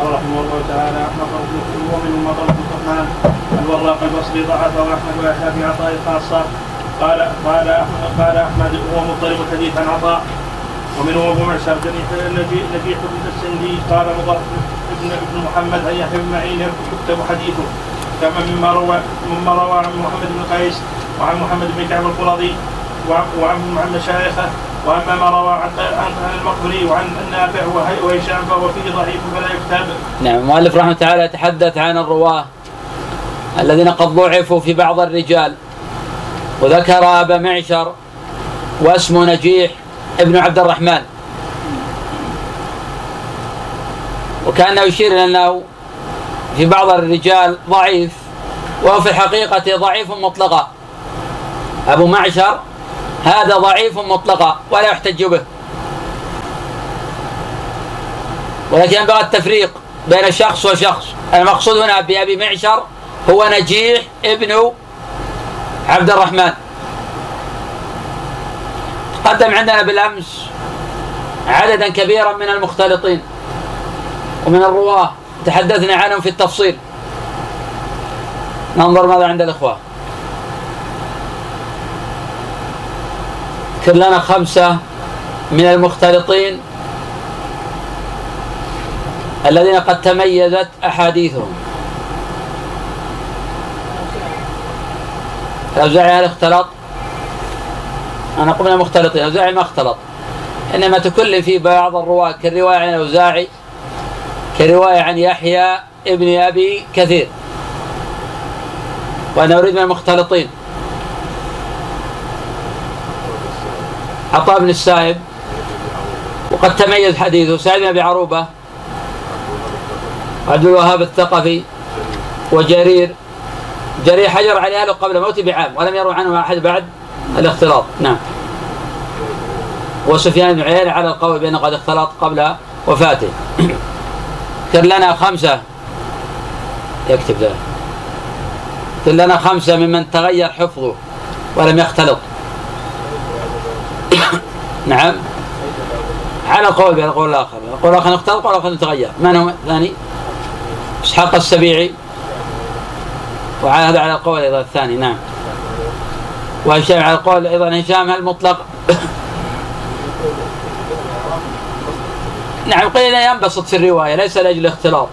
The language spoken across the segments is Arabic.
قال رحمه الله تعالى احمد بن ومن مطر بن الرحمن الوراق البصري ضعفه واحمد ويحيى في عطاء خاصة؟ قال قال احمد قال أحمد هو مضطرب الحديث عن عطاء. ومنه أبو معشر نجيح نجيح بن السندي. قال مضر ابن ابن محمد ان يحيى بن معين يكتب حديثه. كما مما روى مما روى عن محمد بن قيس وعن محمد بن كعب القرظي وعن مشايخه وأما ما روى عن عن المقبري وعن النافع وهشام فهو فيه ضعيف فلا يكتب. نعم المؤلف رحمه تعالى يتحدث عن الرواة الذين قد ضعفوا في بعض الرجال. وذكر أبا معشر واسمه نجيح ابن عبد الرحمن. وكانه يشير إلى أنه في بعض الرجال ضعيف وهو في الحقيقة ضعيف مطلقا. أبو معشر هذا ضعيف مطلقا ولا يحتج به. ولكن ينبغي التفريق بين شخص وشخص. المقصود هنا بأبي معشر هو نجيح ابن عبد الرحمن. تقدم عندنا بالأمس عددا كبيرا من المختلطين ومن الرواة. تحدثنا عنهم في التفصيل. ننظر ماذا عند الإخوة. اذكر لنا خمسة من المختلطين الذين قد تميزت أحاديثهم. الأوزاعي هل اختلط؟ أنا قمنا مختلطين الأوزاعي ما اختلط. إنما تكلم في بعض الرواة كالرواية عن الأوزاعي كرواية عن يحيى ابن أبي كثير. وأنا أريد من المختلطين. عطاء بن السائب وقد تميز حديثه سعيد بن أبي عروبة عبد الوهاب الثقفي وجرير. جرير حجر على أهله قبل موته بعام ولم يروي عنه أحد بعد الاختلاط. نعم. وسفيان بن عيينة على القول بأنه قد اختلط قبل وفاته. اذكر لنا خمسة. يكتب ذلك. اذكر لنا خمسة ممن تغير حفظه ولم يختلط. نعم. على القول بين القول الآخر. القول الآخر اختلط القول الآخر تغير من هو؟ الثاني إسحاق السبيعي. وعلى هذا على القول أيضا الثاني. نعم. وهشام على القول أيضا هشام هل مطلق نعم قيل ينبسط في الرواية ليس لأجل الاختلاط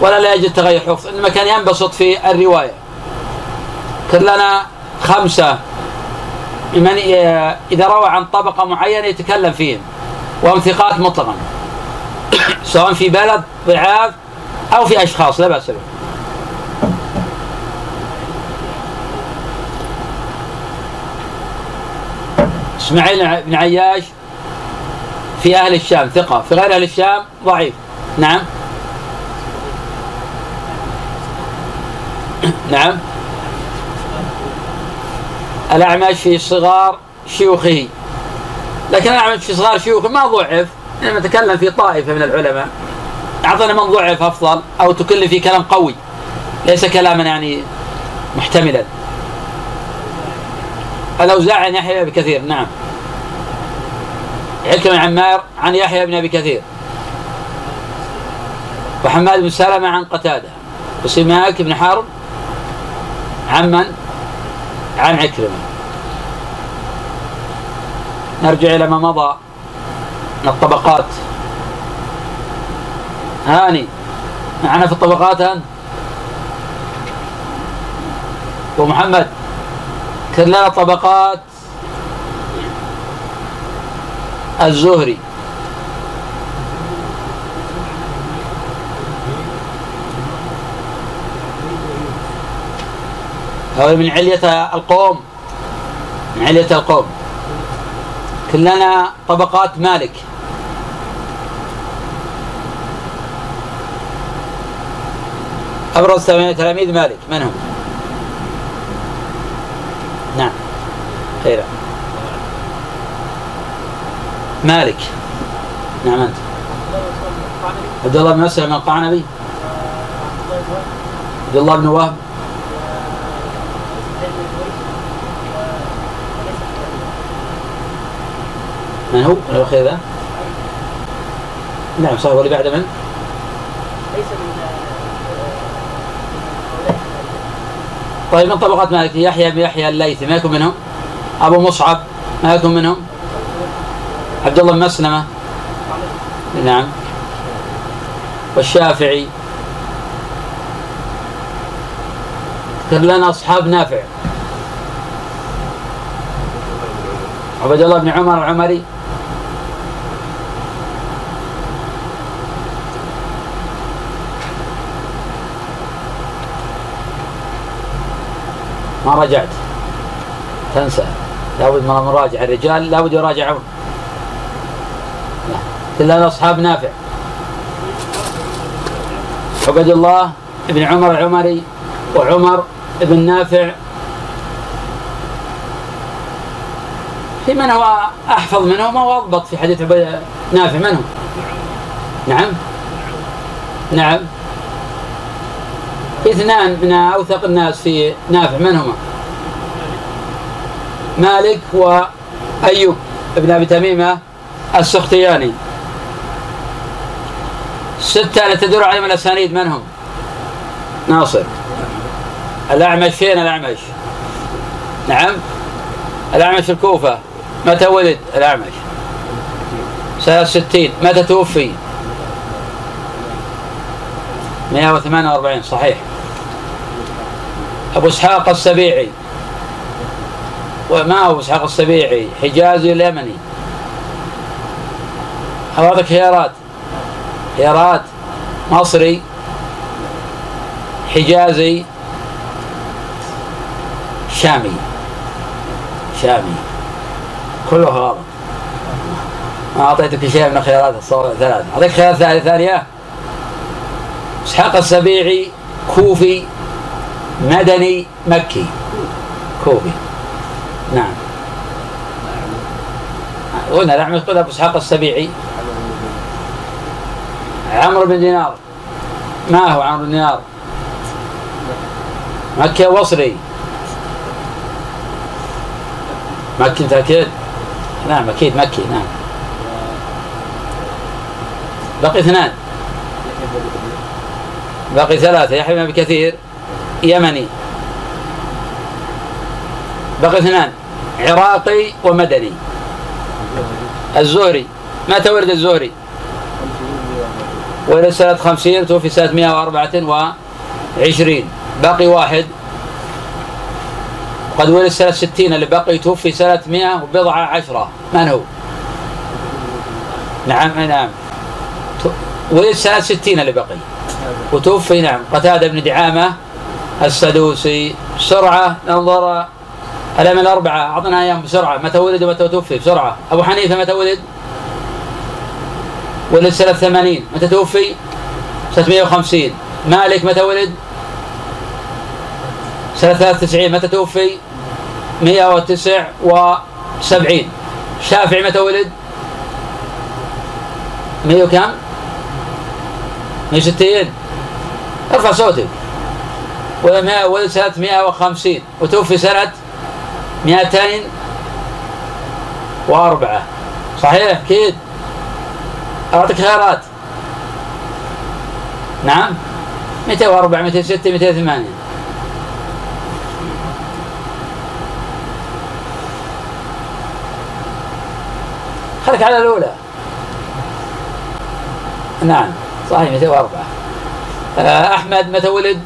ولا لأجل تغير حفظ إنما كان ينبسط في الرواية. كن لنا خمسة من إذا روى عن طبقة معينة يتكلم فيهم وهم ثقات مطلقا. سواء في بلد ضعاف أو في أشخاص لا بأس به. إسماعيل بن عياش في أهل الشام ثقة. في غير أهل الشام ضعيف. نعم. نعم. الأعمش في صغار شيوخه. لكن الأعمش في صغار شيوخه ما ضعف إنما تكلم في طائفة من العلماء. أعطنا من ضعف أفضل أو تكلم في كلام قوي. ليس كلاما يعني محتملا. الأوزاعي عن يحيى بن كثير نعم. عكرمة عمار عن يحيى بن أبي كثير. وحماد بن سلمة عن قتادة. وسماك بن حرب عن من؟ عن عكرمة. نرجع إلى ما مضى من الطبقات. هاني معنا في الطبقات أنت؟ ومحمد كلنا طبقات. الزهري. هو من علية القوم من علية القوم. كلنا طبقات مالك. أبرز تلاميذ مالك من هم؟ نعم. خير. مالك. نعم أنت. عبد الله بن مسلم القعنبي. عبد الله بن وهب. من هو؟ الأخير ذا؟ نعم صاحب اللي بعد من؟ ليس من طيب من طبقات مالك؟ يحيى بن يحيى الليثي ما يكون منهم؟ أبو مصعب ما يكون منهم؟ عبد الله بن مسلمة؟ نعم. والشافعي؟ اذكر لنا أصحاب نافع. عبد الله بن عمر العمري؟ ما رجعت. تنسى. لابد من مراجعة. الرجال لابد يراجعون. كلنا أصحاب نافع. عبد الله بن عمر العمري وعمر بن نافع. في من هو أحفظ منهم أو أضبط في حديث عبد نافع منهم؟ نعم. نعم. اثنان من أوثق الناس في نافع. من هما؟ مالك وأيوب ابن أبي تميمة السختياني. ستة التي تدور عليهم الأسانيد من هم؟ ناصر. الأعمش فين الأعمش؟ نعم. الأعمش في الكوفة. متى ولد الأعمش؟ سنة ستين متى توفي؟ 148 صحيح. أبو إسحاق السبيعي. وما هو إسحاق السبيعي؟ حجازي اليمني. أعطيك خيارات خيارات مصري حجازي شامي. شامي. كله غلط ما أعطيتك شيء من الخيارات الصورة ثلاثة أعطيك خيار ثانية. إسحاق السبيعي كوفي مدني مكي. كوفي. نعم. قلنا الأعمش قل أبو إسحاق السبيعي. عمرو بن دينار. ما هو عمرو بن دينار؟ مكي وصري. مكي متأكد نعم أكيد مكي نعم. بقي اثنان. باقي ثلاثة يحيى بن أبي كثير. يمني. بقي اثنان عراقي ومدني. الزهري متى ولد الزهري؟ ولد سنة خمسين توفي سنة مئة وأربعة وعشرين. باقي واحد. قد ولد سنة ستين اللي بقي توفي سنة مئة وبضعة عشرة. من هو؟ نعم نعم. ولد سنة ستين اللي بقي. وتوفي نعم. قتادة بن دعامة السدوسي بسرعة ننظر الأئمة الأربعة أعطنا إياهم بسرعة متى ولد ومتى توفي بسرعة أبو حنيفة متى ولد؟ ولد سنة 80 متى توفي؟ سنة 150 مالك متى ولد؟ سنة 93 متى توفي؟ 179 شافعي متى ولد؟ 100 وكم؟ 160 ارفع صوتك ولد سنة 150 وتوفي سنة 204 صحيح؟ أكيد. أعطيك خيارات. نعم. 204 206 208 خليك على الأولى. نعم. صحيح 204 آه، أحمد متى ولد؟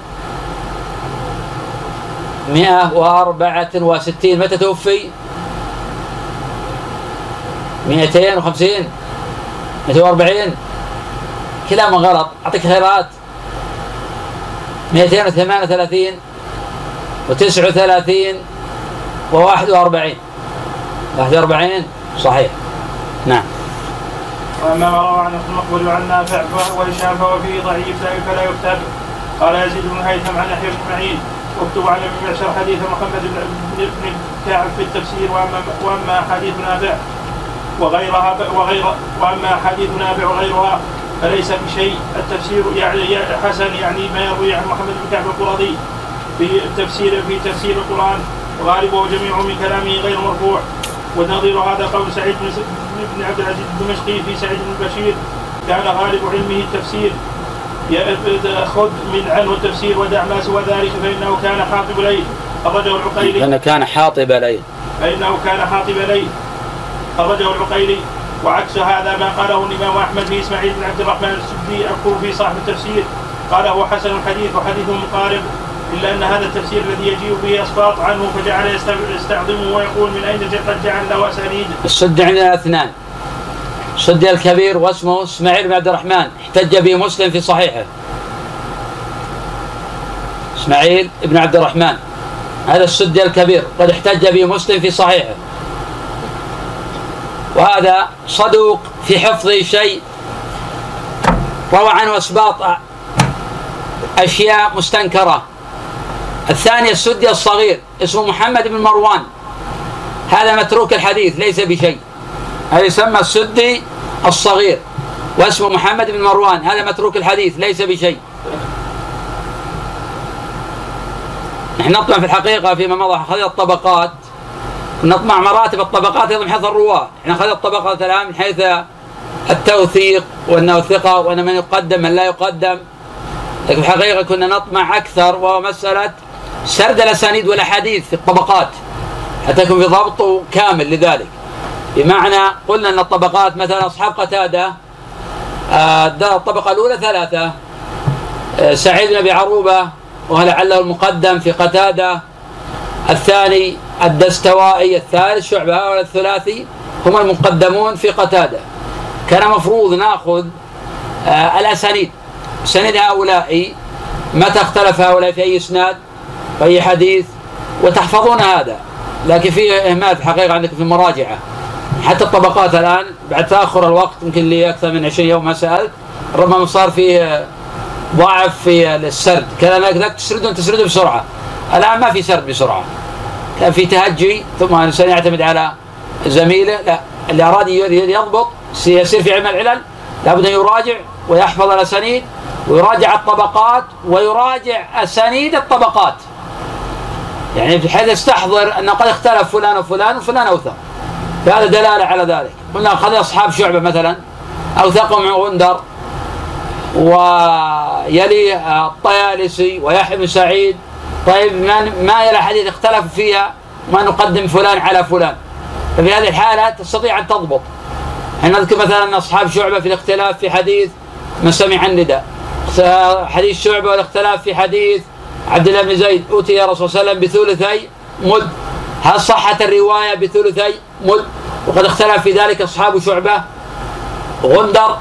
164 متى توفي؟ 250 240 كلام غلط. أعطيك خيارات 238 و39 و41 41 صحيح. نعم. وأما ما روى عن المقبول عن نافع وهشام فهو فيه ضعيف فلا يكتب. قال يزيد بن هيثم عن يحيى بن واكتب عن ابن معشر حديث محمد بن بن كعب في التفسير واما وأما حديث نافع وغيرها وغير وأما حديث نافع وغيرها فليس بشيء. التفسير يعني حسن يعني ما يروي عن محمد بن كعب القرظي في تفسير في تفسير القرآن. وغالبه جميع من كلامه غير مرفوع. ونظير هذا قول سعيد بن عبد العزيز الدمشقي في سعيد بن بشير كان غالب علمه التفسير. خذ من عنه التفسير ودع ما سوى ذلك فإنه كان حاطب ليل. خرجه العقيلي. لأنه كان حاطب ليل. فإنه كان حاطب ليل. خرجه العقيلي. وعكس هذا ما قاله الإمام أحمد في إسماعيل بن عبد الرحمن السدي الكوفي صاحب التفسير. قال هو حسن الحديث وحديث مقارب. إلا أن هذا التفسير الذي يجيء به أسقاط عنه فجعل يستعظمه ويقول من أين قد جعل له اسانيد. السد عندنا اثنان. السد الكبير واسمه اسماعيل بن عبد الرحمن احتج به مسلم في صحيحه. اسماعيل بن عبد الرحمن هذا السد الكبير قد احتج به مسلم في صحيحه. وهذا صدوق في حفظه شيء روى عنه إسباط أشياء مستنكرة الثاني السدي الصغير اسمه محمد بن مروان هذا متروك الحديث ليس بشيء هذا يسمى السدي الصغير واسمه محمد بن مروان هذا متروك الحديث ليس بشيء. نحن نطمع في الحقيقة فيما مضى أخذ الطبقات. نطمع مراتب الطبقات أيضا من حيث الرواة. إحنا أخذ الطبقات الآن من حيث التوثيق وأنه ثقة وأن من يقدم من لا يقدم. لكن في الحقيقة كنا نطمع أكثر وهو مسألة سرد الأسانيد والأحاديث في الطبقات حتى يكون في ضبط كامل لذلك. بمعنى قلنا أن الطبقات مثلا أصحاب قتادة آه، الطبقة الأولى ثلاثة آه، سعيد بن أبي عروبة ولعله المقدم في قتادة الثاني الدستوائي الثالث شعبة هؤلاء الثلاثي هم المقدمون في قتادة. كان مفروض نأخذ آه، الأسانيد. سند هؤلاء متى اختلف هؤلاء في أي إسناد وأي حديث وتحفظون هذا. لكن في إهمال في الحقيقة عندكم في المراجعة. حتى الطبقات الآن بعد تأخر الوقت يمكن لي أكثر من 20 يوم ما سألت ربما صار فيه ضعف في السرد. كان ذاك تسردون تسردوا بسرعة. الآن ما في سرد بسرعة. كان في تهجي ثم الإنسان يعتمد على زميله. لا اللي أراد يضبط يصير في علم العلل لابد أن يراجع ويحفظ الأسانيد ويراجع الطبقات ويراجع أسانيد الطبقات. يعني بحيث يستحضر أنه قد اختلف فلان وفلان وفلان أوثق فهذا دلالة على ذلك. قلنا خذ أصحاب شعبة مثلا أوثقهم غندر ويلي الطيالسي ويحيى بن سعيد. طيب من ما يرى حديث اختلف فيها؟ ما نقدم فلان على فلان. ففي هذه الحالة تستطيع أن تضبط. إحنا نذكر مثلا أصحاب شعبة في الاختلاف في حديث من سمع النداء. حديث شعبة والاختلاف في حديث عبد الله بن زيد أوتي الرسول صلى الله عليه وسلم بثلثي مد. هل صحت الرواية بثلثي مد وقد اختلف في ذلك أصحاب شعبة. غندر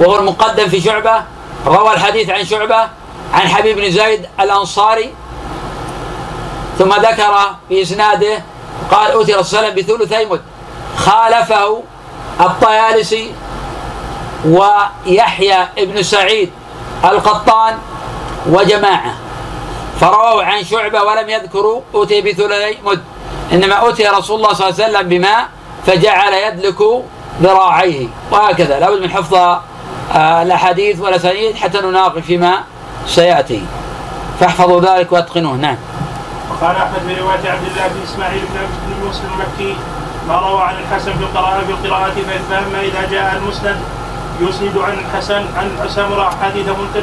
وهو المقدم في شعبة روى الحديث عن شعبة عن حبيب بن زيد الأنصاري ثم ذكر في إسناده قال أوتي صلى الله بثلثي مد خالفه الطيالسي ويحيى بن سعيد القطان وجماعة. فرووا عن شعبة ولم يذكروا أوتي بثلثي مد إنما أوتي رسول الله صلى الله عليه وسلم بماء فجعل يدلك ذراعيه. وهكذا لابد من حفظ آه، الأحاديث والأسانيد حتى نناقش فيما سيأتي. فاحفظوا ذلك وأتقنوه. نعم. وقال أحمد في رواية عبد الله بن إسماعيل بن مسلم المكي ما روى عن الحسن في القراءة في القراءة فأما إذا جاء المسند يسند عن الحسن عن سمرة حديث منكر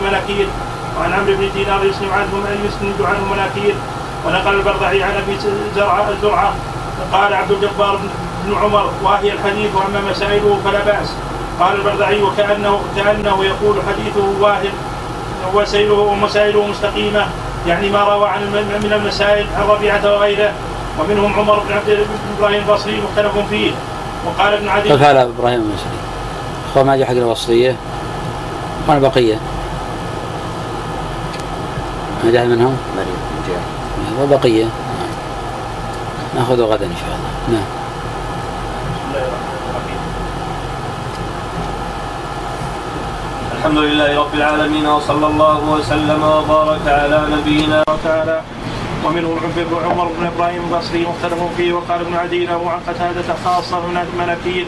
وعن عمرو بن دينار يسند عنه يسند عنه مناكير ونقل البرضعي عن أبي زرعة. قال عبد الجبار بن عمر وهي الحديث وأما مسائله فلا بأس. قال البرضعي وكانه كأنه يقول حديثه واهر وسيله ومسائله مستقيمة. يعني ما روى عن من المسائل عن ربيعه وغيره. ومنهم عمر بن عبد إبراهيم البصري مختلف فيه. وقال ابن عدي كيف قال إبراهيم البصري؟ هو ما جاء حق البصريه ولا بقية؟ ما منهم؟ مريم وبقية ناخذه غدا إن شاء الله. نعم. الحمد لله رب العالمين وصلى الله وسلم وبارك على نبينا وتعالى. ومنه عمر بن إبراهيم البصري مختلف فيه وقال ابن عدي له عن قتادة خاصة هناك مناكير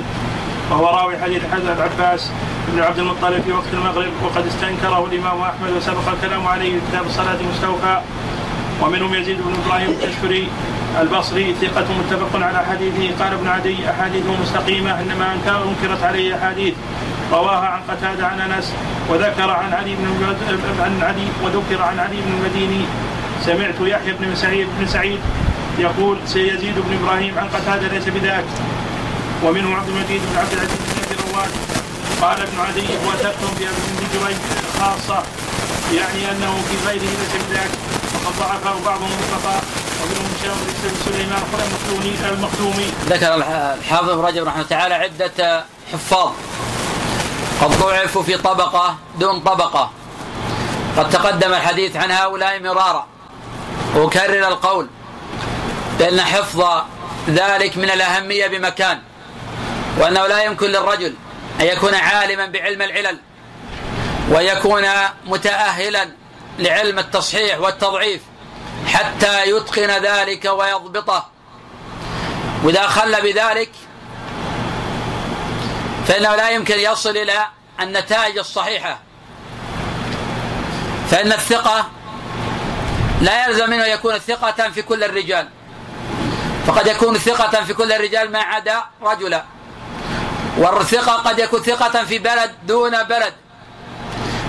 وهو راوي حديث حدث العباس بن عبد المطلب في وقت المغرب وقد استنكره الإمام أحمد وسبق الكلام عليه في كتاب الصلاة مستوفى ومنهم يزيد بن إبراهيم التشفري البصري ثقة متفق على حديثه. قال ابن عدي أحاديثه مستقيمة إنما أنكرت عليه أحاديث. رواها عن قتادة عن أنس وذكر عن علي بن عن علي وذكر عن علي بن المديني. سمعت يحيى بن سعيد بن سعيد يقول سيزيد بن إبراهيم عن قتادة ليس بذاك. ومنهم عبد المجيد بن عبد العزيز بن أبي رواد. قال ابن عدي وثقتم في ابن جريج خاصة يعني أنه في غيره ليس بذاك. وقد ضعفه بعضهم ومنهم هشام بن سليمان المخزومي ذكر الحافظ ابن رجب رحمه الله تعالى عدة حفاظ. قد ضعفوا في طبقة دون طبقة. قد تقدم الحديث عن هؤلاء مرارا. وكرر القول بأن حفظ ذلك من الأهمية بمكان وأنه لا يمكن للرجل أن يكون عالما بعلم العلل ويكون متأهلا لعلم التصحيح والتضعيف حتى يتقن ذلك ويضبطه. وإذا خل بذلك فإنه لا يمكن يصل إلى النتائج الصحيحة. فإن الثقة لا يلزم منه يكون ثقة في كل الرجال. فقد يكون ثقة في كل الرجال ما عدا رجلا. والثقة قد يكون ثقة في بلد دون بلد.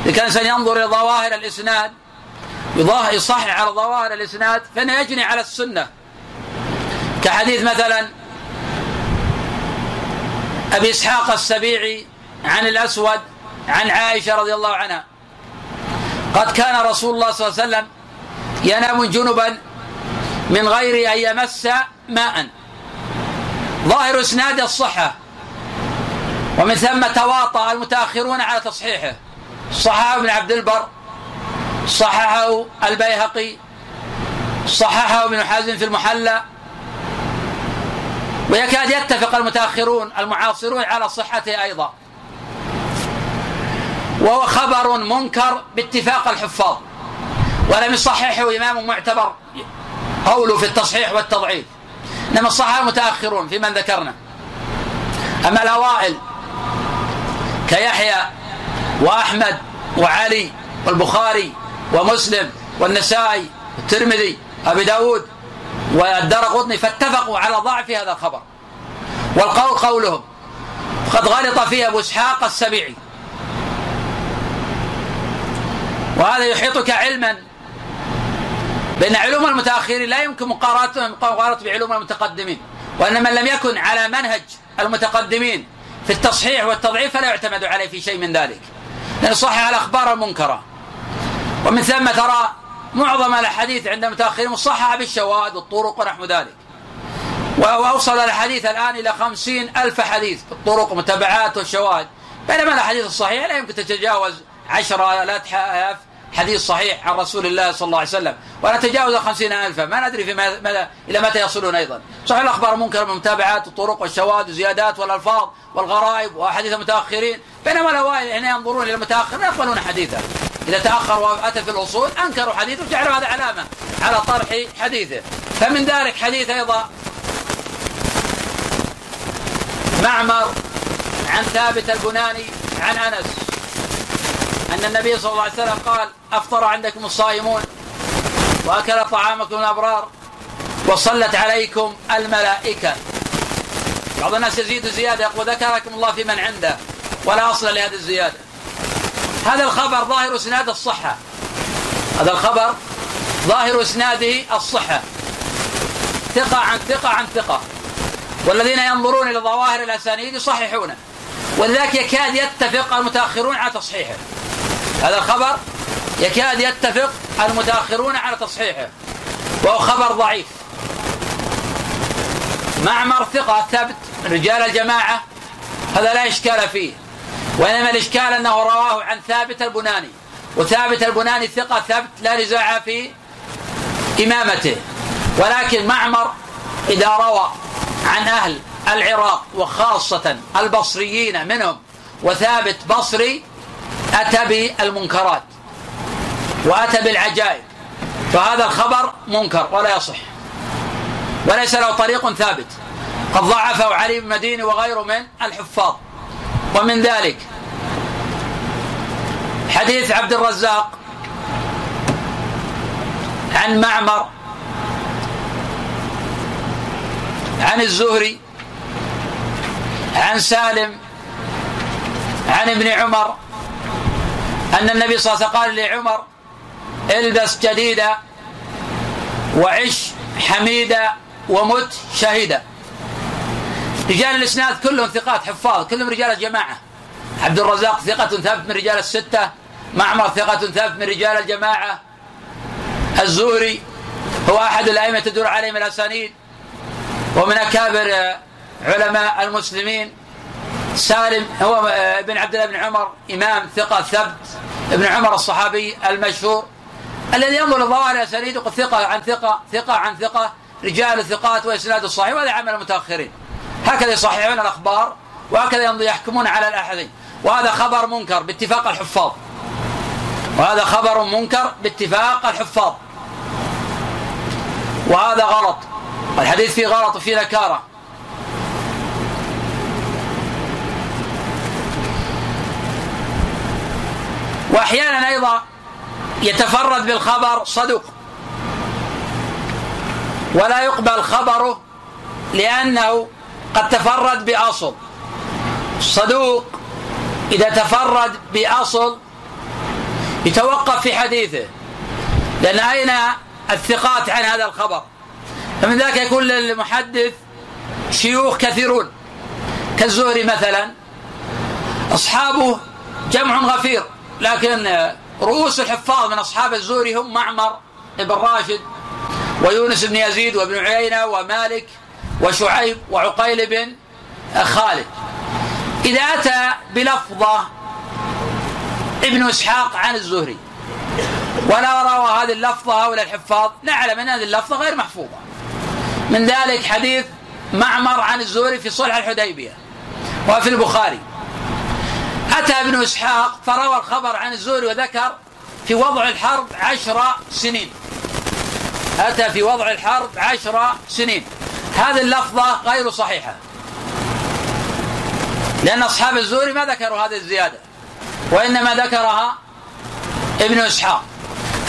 إذا كان الإنسان ينظر إلى ظواهر الإسناد يصحح على ظواهر الإسناد فإنه يجني على السنة. كحديث مثلا أبي إسحاق السبيعي عن الأسود عن عائشة رضي الله عنها قد كان رسول الله صلى الله عليه وسلم ينام جنبا من غير أن يمس ماء. ظاهر اسناد الصحة ومن ثم تواطأ المتأخرون على تصحيحه. صححه ابن عبد البر صححه البيهقي صححه ابن حزم في المحلى. ويكاد يتفق المتأخرون المعاصرون على صحته أيضا. وهو خبر منكر باتفاق الحفاظ. ولم يصححه إمام معتبر قوله في التصحيح والتضعيف. إنما الصحابة المتأخرون في من ذكرنا. أما الأوائل كيحيى وأحمد وعلي والبخاري ومسلم والنسائي والترمذي أبي داود والدار قطني فاتفقوا على ضعف هذا الخبر. والقول قولهم قد غلط فيه أبو إسحاق السبيعي وهذا يحيطك علما بأن علوم المتأخرين لا يمكن مقارنة مقارنة بعلوم المتقدمين وأن من لم يكن على منهج المتقدمين في التصحيح والتضعيف فلا يعتمد عليه في شيء من ذلك. صحح الأخبار المنكرة ومن ثم ترى معظم الأحاديث عند المتأخرين مصححة بالشواهد والطرق ونحو ذلك. وأوصل الحديث الآن إلى خمسين ألف حديث بالطرق والمتابعات والشواهد. بينما الأحاديث الصحيحة لا يمكن تتجاوز عشرة آلاف حديث صحيح عن رسول الله صلى الله عليه وسلم. ونتجاوز خمسين ألفا. ما ندري في مدى إلى متى يصلون أيضا. صحيح الأخبار منكر من متابعات الطرق والشواذ والزيادات والألفاظ والغرائب وأحاديث المتأخرين. بينما الأوائل حين ينظرون إلى المتأخر يقبلون حديثه. إذا تأخر وأتى في الأصول أنكروا حديثه وجعلوا هذا علامة على طرح حديثه. فمن ذلك حديث أيضا معمر عن ثابت البناني عن أنس. أن النبي صلى الله عليه وسلم قال أفطر عندكم الصائمون وأكل طعامكم الأبرار وصلت عليكم الملائكة. بعض الناس يزيد زيادة يقول ذكركم الله في من عنده ولا أصل لهذه الزيادة. هذا الخبر ظاهر إسناد الصحة. هذا الخبر ظاهر إسناده الصحة. ثقة عن ثقة عن ثقة. والذين ينظرون إلى ظواهر الأسانيد يصححونه. ولذلك يكاد يتفق المتأخرون على تصحيحه. هذا الخبر يكاد يتفق المتأخرون على تصحيحه وهو خبر ضعيف. معمر ثقة ثبت رجال الجماعة هذا لا إشكال فيه وإنما الإشكال أنه رواه عن ثابت البناني وثابت البناني ثقة ثبت لا نزاع في إمامته. ولكن معمر إذا روى عن أهل العراق وخاصة البصريين منهم وثابت بصري أتى بالمنكرات وأتى بالعجائب فهذا الخبر منكر ولا يصح. وليس له طريق ثابت. قد ضعفه علي بن مديني وغيره من الحفاظ. ومن ذلك حديث عبد الرزاق عن معمر عن الزهري عن سالم عن ابن عمر أن النبي صلى الله عليه وسلم قال لعمر البس جديدا وعش حميدا ومت شهيدا. رجال الإسناد كلهم ثقات حفاظ كلهم رجال جماعة عبد الرزاق ثقة ثابت من رجال الستة معمر ثقة ثابت من رجال الجماعة. الزهري هو أحد الأئمة تدور عليهم الأسانيد. ومن أكابر علماء المسلمين. سالم هو ابن عبد الله بن عمر إمام ثقة ثبت. ابن عمر الصحابي المشهور الذي ينظر لظواهر الأسانيد يقول ثقة عن ثقة ثقة عن ثقة رجال ثقات وإسناد الصحيح وهذا عمل المتأخرين هكذا يصححون الأخبار وهكذا يحكمون على الأحاديث. وهذا خبر منكر باتفاق الحفاظ. وهذا خبر منكر باتفاق الحفاظ. وهذا غلط. الحديث فيه غلط وفيه نكارة. وأحيانا أيضا يتفرد بالخبر صدوق ولا يقبل خبره لأنه قد تفرد بأصل. صدوق إذا تفرد بأصل يتوقف في حديثه. لأن أين الثقات عن هذا الخبر؟ فمن ذاك يكون للمحدث شيوخ كثيرون. كالزهري مثلا أصحابه جمع غفير. لكن رؤوس الحفاظ من أصحاب الزهري هم معمر بن راشد ويونس بن يزيد وابن عيينة ومالك وشعيب وعقيل بن خالد. إذا أتى بلفظة ابن إسحاق عن الزهري ولا روى هذه اللفظة هؤلاء الحفاظ نعلم أن هذه اللفظة غير محفوظة. من ذلك حديث معمر عن الزهري في صلح الحديبية وفي البخاري. أتى ابن إسحاق فروى الخبر عن الزهري وذكر في وضع الحرب عشر سنين. أتى في وضع الحرب عشر سنين. هذه اللفظة غير صحيحة. لأن أصحاب الزهري ما ذكروا هذه الزيادة وإنما ذكرها ابن إسحاق.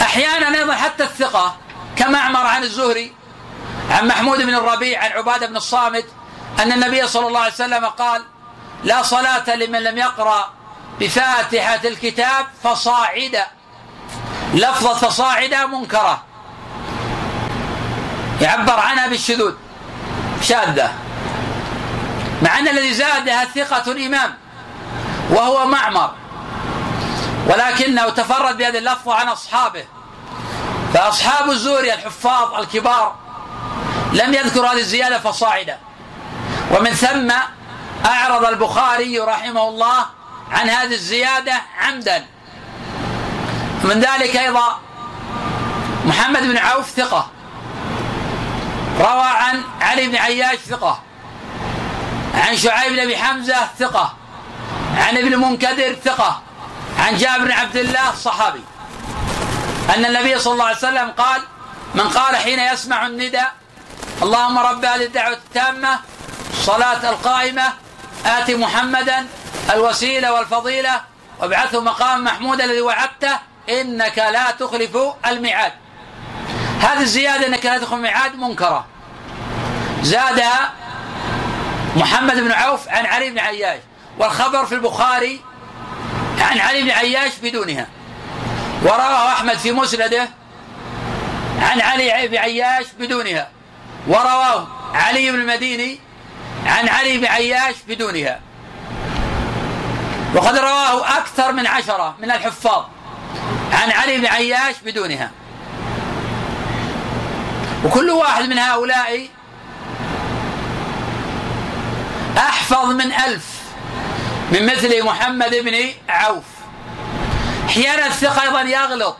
أحيانا أيضا حتى الثقة كمعمر عن الزهري عن محمود بن الربيع عن عبادة بن الصامت أن النبي صلى الله عليه وسلم قال لا صلاة لمن لم يقرأ بفاتحة الكتاب فصاعدا لفظة فصاعدا منكرة. يعبر عنها بالشذوذ. شاذة. مع أن الذي زادها ثقة إمام وهو معمر. ولكنه تفرد بهذه اللفظة عن أصحابه. فأصحاب الزوري الحفاظ الكبار لم يذكر هذه الزيادة فصاعدا ومن ثم أعرض البخاري رحمه الله عن هذه الزيادة عمدا. من ذلك أيضا محمد بن عوف ثقة. روى عن علي بن عياش ثقة. عن شعيب بن أبي حمزة ثقة. عن ابن منكدر ثقة. عن جابر بن عبد الله صحابي أن النبي صلى الله عليه وسلم قال من قال حين يسمع النداء اللهم رب هذه الدعوة التامة الصلاة القائمة آت محمدا الوسيلة والفضيلة وابعثه مقام محمود الذي وعدته إنك لا تخلف الميعاد. هذه الزيادة إنك لا تخلف الميعاد منكرة. زادها محمد بن عوف عن علي بن عياش والخبر في البخاري عن علي بن عياش بدونها. ورواه أحمد في مسنده عن علي بن عياش بدونها. ورواه علي بن المديني عن علي بن عياش بدونها. وقد رواه أكثر من عشرة من الحفاظ عن علي بن عياش بدونها. وكل واحد من هؤلاء أحفظ من ألف من مثل محمد بن عوف. أحيانا الثقة أيضا يغلط.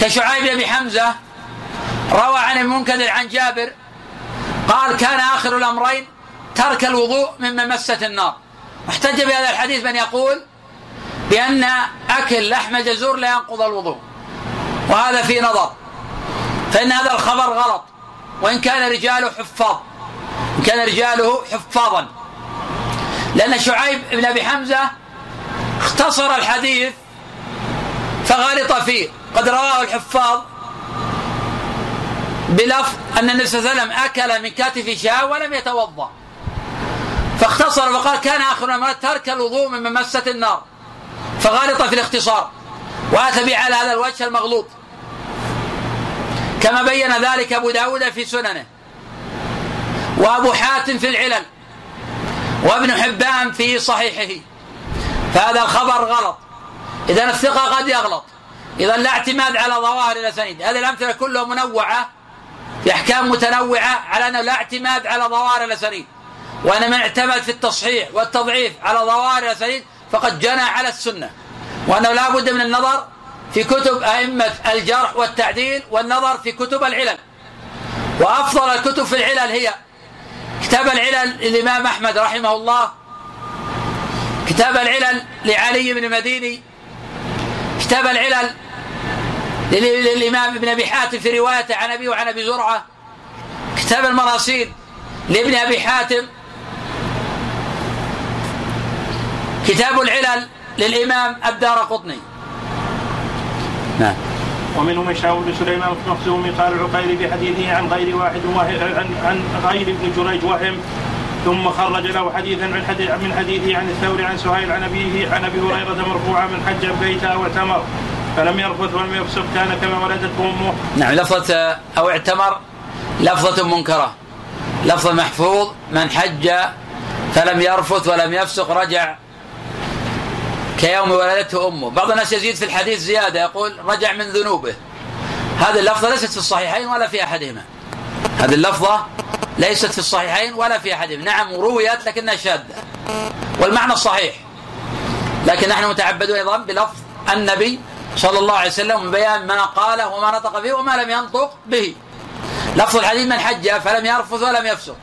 كشعيب بن حمزة روى عن المنكدر عن جابر قال كان آخر الأمرين ترك الوضوء مما مست النار. واحتج بهذا الحديث من يقول بأن أكل لحم جزور لا ينقض الوضوء. وهذا في نظر. فإن هذا الخبر غلط. وإن كان رجاله حفاظ. كان رجاله حفاظا. لأن شعيب بن أبي حمزة اختصر الحديث فغلط فيه. قد رواه الحفاظ بلفظ أن النبي صلى الله عليه وسلم أكل من كتف شاة ولم يتوضأ. فاختصر وقال كان آخر ما ترك الوضوء من ممسة النار. فغالط في الاختصار. وأتى به على هذا الوجه المغلوط. كما بين ذلك أبو داود في سننه. وأبو حاتم في العلل. وابن حبان في صحيحه. فهذا الخبر غلط. إذا الثقة قد يغلط. إذا لا اعتماد على ظواهر الأسانيد. هذه الأمثلة كلها منوعة في أحكام متنوعة على أنه لا اعتماد على ظواهر الأسانيد وأن من اعتمد في التصحيح والتضعيف على ظواهر الأسانيد فقد جنى على السنة وأنه لا بد من النظر في كتب أئمة الجرح والتعديل والنظر في كتب العلل. وأفضل الكتب في العلل هي كتاب العلل للإمام أحمد رحمه الله كتاب العلل لعلي بن مديني كتاب العلل للإمام ابن أبي حاتم في روايته عن أبي وعن أبي زرعة. كتاب المراسيل لابن أبي حاتم. كتاب العلل للإمام الدار قطني. نعم. ومنهم هشام بن سليمان المخزومي قال العقيلي في حديثه عن غير واحد عن عن غير ابن جريج وهم. ثم خرج له حديثا من من حديثه عن الثوري عن سهيل عن أبيه عن أبي هريرة مرفوعا من حج بيته أو اعتمر. فلم يرفث ولم يفسق كان كما ولدته أمه. نعم لفظة أو اعتمر لفظة منكرة لفظ محفوظ من حج فلم يرفث ولم يفسق رجع كيوم ولدته أمه، بعض الناس يزيد في الحديث زيادة يقول رجع من ذنوبه. هذه اللفظة ليست في الصحيحين ولا في أحدهما. هذه اللفظة ليست في الصحيحين ولا في أحدهما، نعم رويت لكنها شاذة. والمعنى صحيح. لكن نحن متعبدون أيضا بلفظ النبي صلى الله عليه وسلم من بيان ما قاله وما نطق به وما لم ينطق به. لفظ الحديث من حج فلم يرفث ولم يفسق.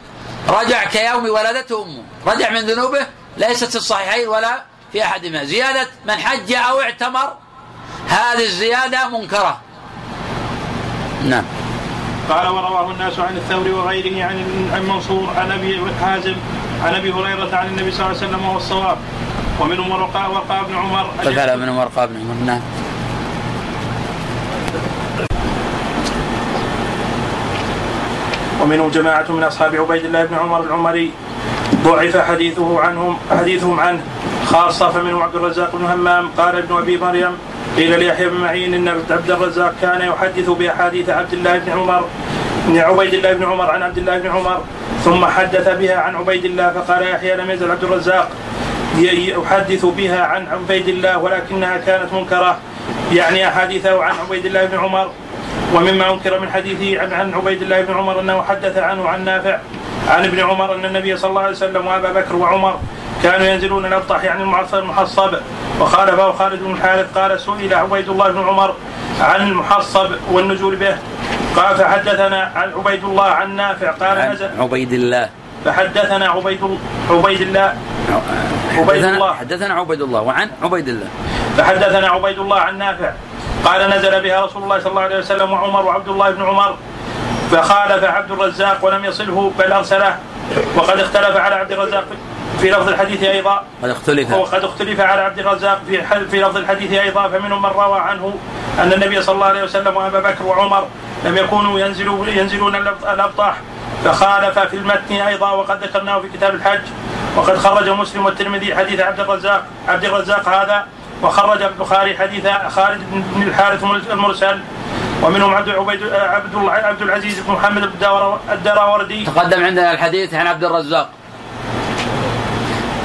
رجع كيوم ولدته أمه، رجع من ذنوبه ليست في الصحيحين ولا في أحدهما زيادة من حج أو اعتمر هذه الزيادة منكرة. نعم. قال ورواه الناس عن الثوري وغيره عن عن منصور عن أبي حازم عن أبي هريرة عن النبي صلى الله عليه وسلم وهو الصواب ومنهم ورقاء ورقاء بن عمر. قال منهم ورقاء بن عمر. نعم. ومنهم جماعة من أصحاب عبيد الله بن عمر العمري. ضعف حديثه عنهم حديثهم عنه خاصة فمنهم عبد الرزاق بن همام قال ابن أبي مريم قيل ليحيى بن معين إن عبد الرزاق كان يحدث بأحاديث عبد الله بن عمر بن عبيد الله بن عمر عن عبد الله بن عمر ثم حدث بها عن عبيد الله فقال يحيى لم يزل عبد الرزاق يحدث بها عن عبيد الله ولكنها كانت منكرة. يعني أحاديثه عن عبيد الله بن عمر ومما أنكر من حديثه عن عن عبيد الله بن عمر أنه حدث عنه عن نافع عن ابن عمر أن النبي صلى الله عليه وسلم وأبا بكر وعمر كانوا ينزلون الابطح يعني المعصر المحصب وخالفه خالد بن الحارث قال سئل عبيد الله بن عمر عن المحصب والنزول به. قال فحدثنا عن عبيد الله عن نافع قال نزل عبيد الله. فحدثنا عبيد عبيد الله عبيد الله. حدثنا عبيد الله وعن عبيد الله. فحدثنا عبيد الله عن نافع. قال نزل بها رسول الله صلى الله عليه وسلم وعمر وعبد الله بن عمر فخالف عبد الرزاق ولم يصله بل أرسله. وقد اختلف على عبد الرزاق في لفظ الحديث أيضا. قد اختلف. وقد اختلف على عبد الرزاق في في لفظ الحديث أيضا فمنهم من روى عنه أن النبي صلى الله عليه وسلم وأبا بكر وعمر لم يكونوا ينزلون ينزلون الأبطاح. فخالف في المتن أيضا وقد ذكرناه في كتاب الحج. وقد خرج مسلم والترمذي حديث عبد الرزاق عبد الرزاق هذا وخرج البخاري حديث خالد بن الحارث المرسل ومنهم عبد عبيد عبد عبد العزيز بن محمد الدراوردي تقدم عندنا الحديث عن عبد الرزاق.